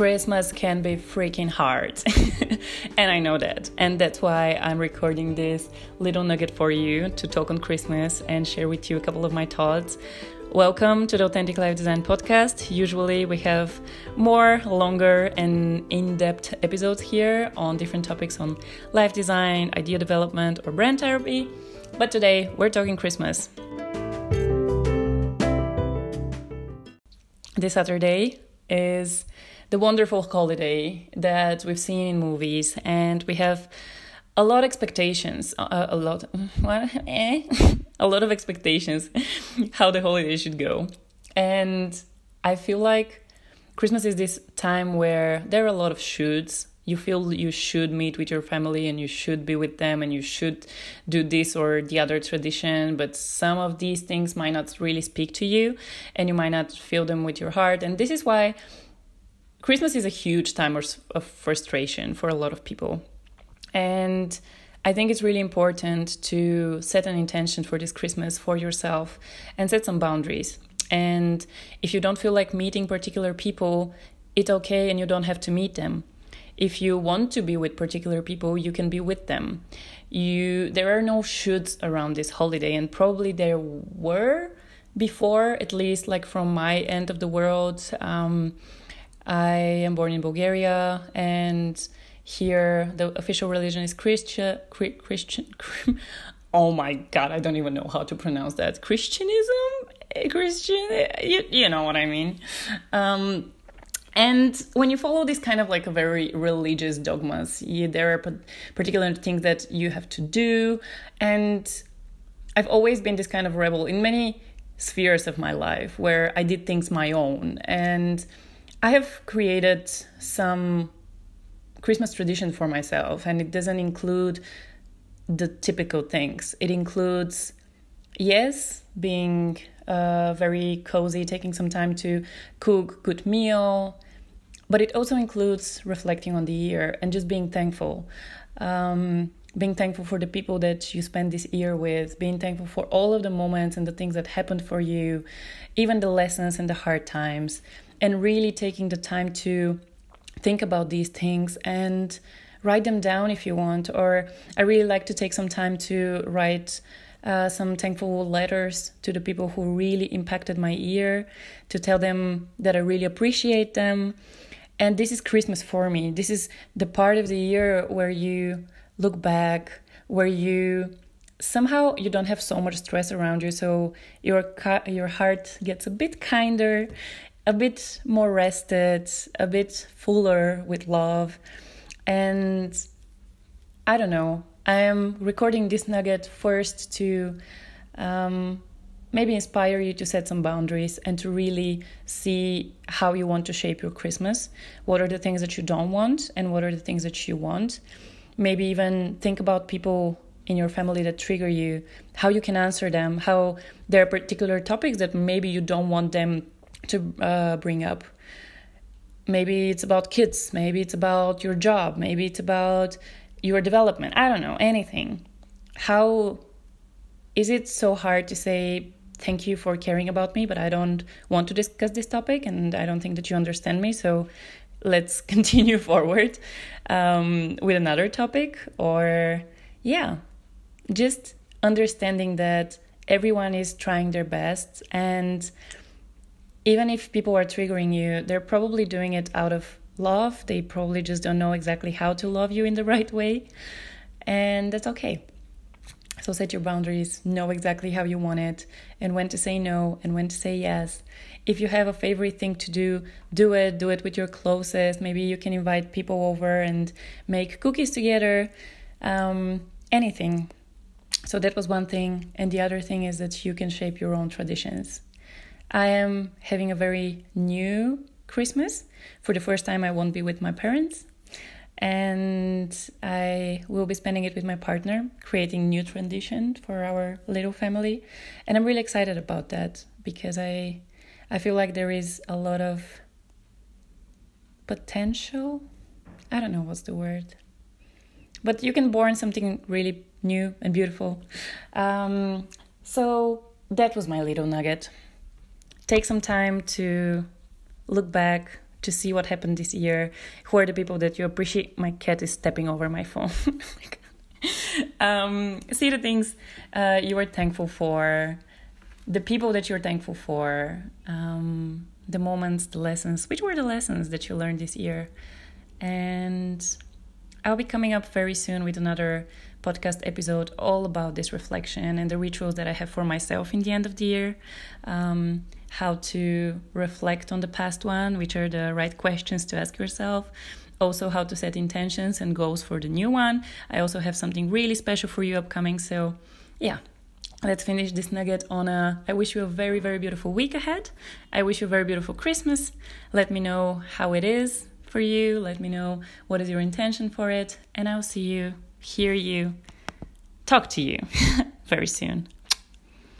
Christmas can be freaking hard. and I know that. And that's why I'm recording this little nugget for you to talk on Christmas and share with you a couple of my thoughts. Welcome to the Authentic Life Design Podcast. Usually, we have more longer and in depth episodes here on different topics on life design, idea development, or brand therapy. But today, we're talking Christmas. This Saturday is the wonderful holiday that we've seen in movies, and we have a lot of expectations, a, a lot, what, eh? a lot of expectations how the holiday should go, and I feel like Christmas is this time where there are a lot of shoots. You feel you should meet with your family and you should be with them and you should do this or the other tradition, but some of these things might not really speak to you and you might not feel them with your heart. And this is why Christmas is a huge time of frustration for a lot of people. And I think it's really important to set an intention for this Christmas for yourself and set some boundaries. And if you don't feel like meeting particular people, it's okay and you don't have to meet them. If you want to be with particular people, you can be with them. You there are no shoots around this holiday and probably there were before at least like from my end of the world um, I am born in Bulgaria, and here the official religion is Christian. Christian. Oh my God, I don't even know how to pronounce that. Christianism, Christian. You, you know what I mean. Um, and when you follow these kind of like very religious dogmas, you, there are particular things that you have to do. And I've always been this kind of rebel in many spheres of my life where I did things my own. And I have created some Christmas tradition for myself, and it doesn't include the typical things. It includes, yes, being uh, very cozy, taking some time to cook good meal, but it also includes reflecting on the year and just being thankful. Um, being thankful for the people that you spend this year with, being thankful for all of the moments and the things that happened for you, even the lessons and the hard times and really taking the time to think about these things and write them down if you want. Or I really like to take some time to write uh, some thankful letters to the people who really impacted my year, to tell them that I really appreciate them. And this is Christmas for me. This is the part of the year where you look back, where you somehow you don't have so much stress around you so your your heart gets a bit kinder a bit more rested, a bit fuller with love. And I don't know, I am recording this nugget first to um, maybe inspire you to set some boundaries and to really see how you want to shape your Christmas. What are the things that you don't want, and what are the things that you want? Maybe even think about people in your family that trigger you, how you can answer them, how there are particular topics that maybe you don't want them to uh, bring up. Maybe it's about kids, maybe it's about your job, maybe it's about your development. I don't know, anything. How is it so hard to say thank you for caring about me, but I don't want to discuss this topic and I don't think that you understand me. So let's continue forward um, with another topic. Or, yeah, just understanding that everyone is trying their best and even if people are triggering you, they're probably doing it out of love. They probably just don't know exactly how to love you in the right way. And that's okay. So set your boundaries, know exactly how you want it, and when to say no and when to say yes. If you have a favorite thing to do, do it. Do it with your closest. Maybe you can invite people over and make cookies together. Um, anything. So that was one thing. And the other thing is that you can shape your own traditions. I am having a very new Christmas. For the first time, I won't be with my parents. And I will be spending it with my partner, creating new tradition for our little family. And I'm really excited about that because I I feel like there is a lot of potential. I don't know what's the word. But you can born something really new and beautiful. Um, so that was my little nugget take some time to look back, to see what happened this year. Who are the people that you appreciate? My cat is stepping over my phone. um, see the things uh, you are thankful for, the people that you're thankful for, um, the moments, the lessons. Which were the lessons that you learned this year? And I'll be coming up very soon with another podcast episode all about this reflection and the rituals that I have for myself in the end of the year. Um, how to reflect on the past one, which are the right questions to ask yourself. Also, how to set intentions and goals for the new one. I also have something really special for you upcoming. So, yeah, let's finish this nugget on a I wish you a very, very beautiful week ahead. I wish you a very beautiful Christmas. Let me know how it is for you. Let me know what is your intention for it. And I'll see you, hear you, talk to you very soon.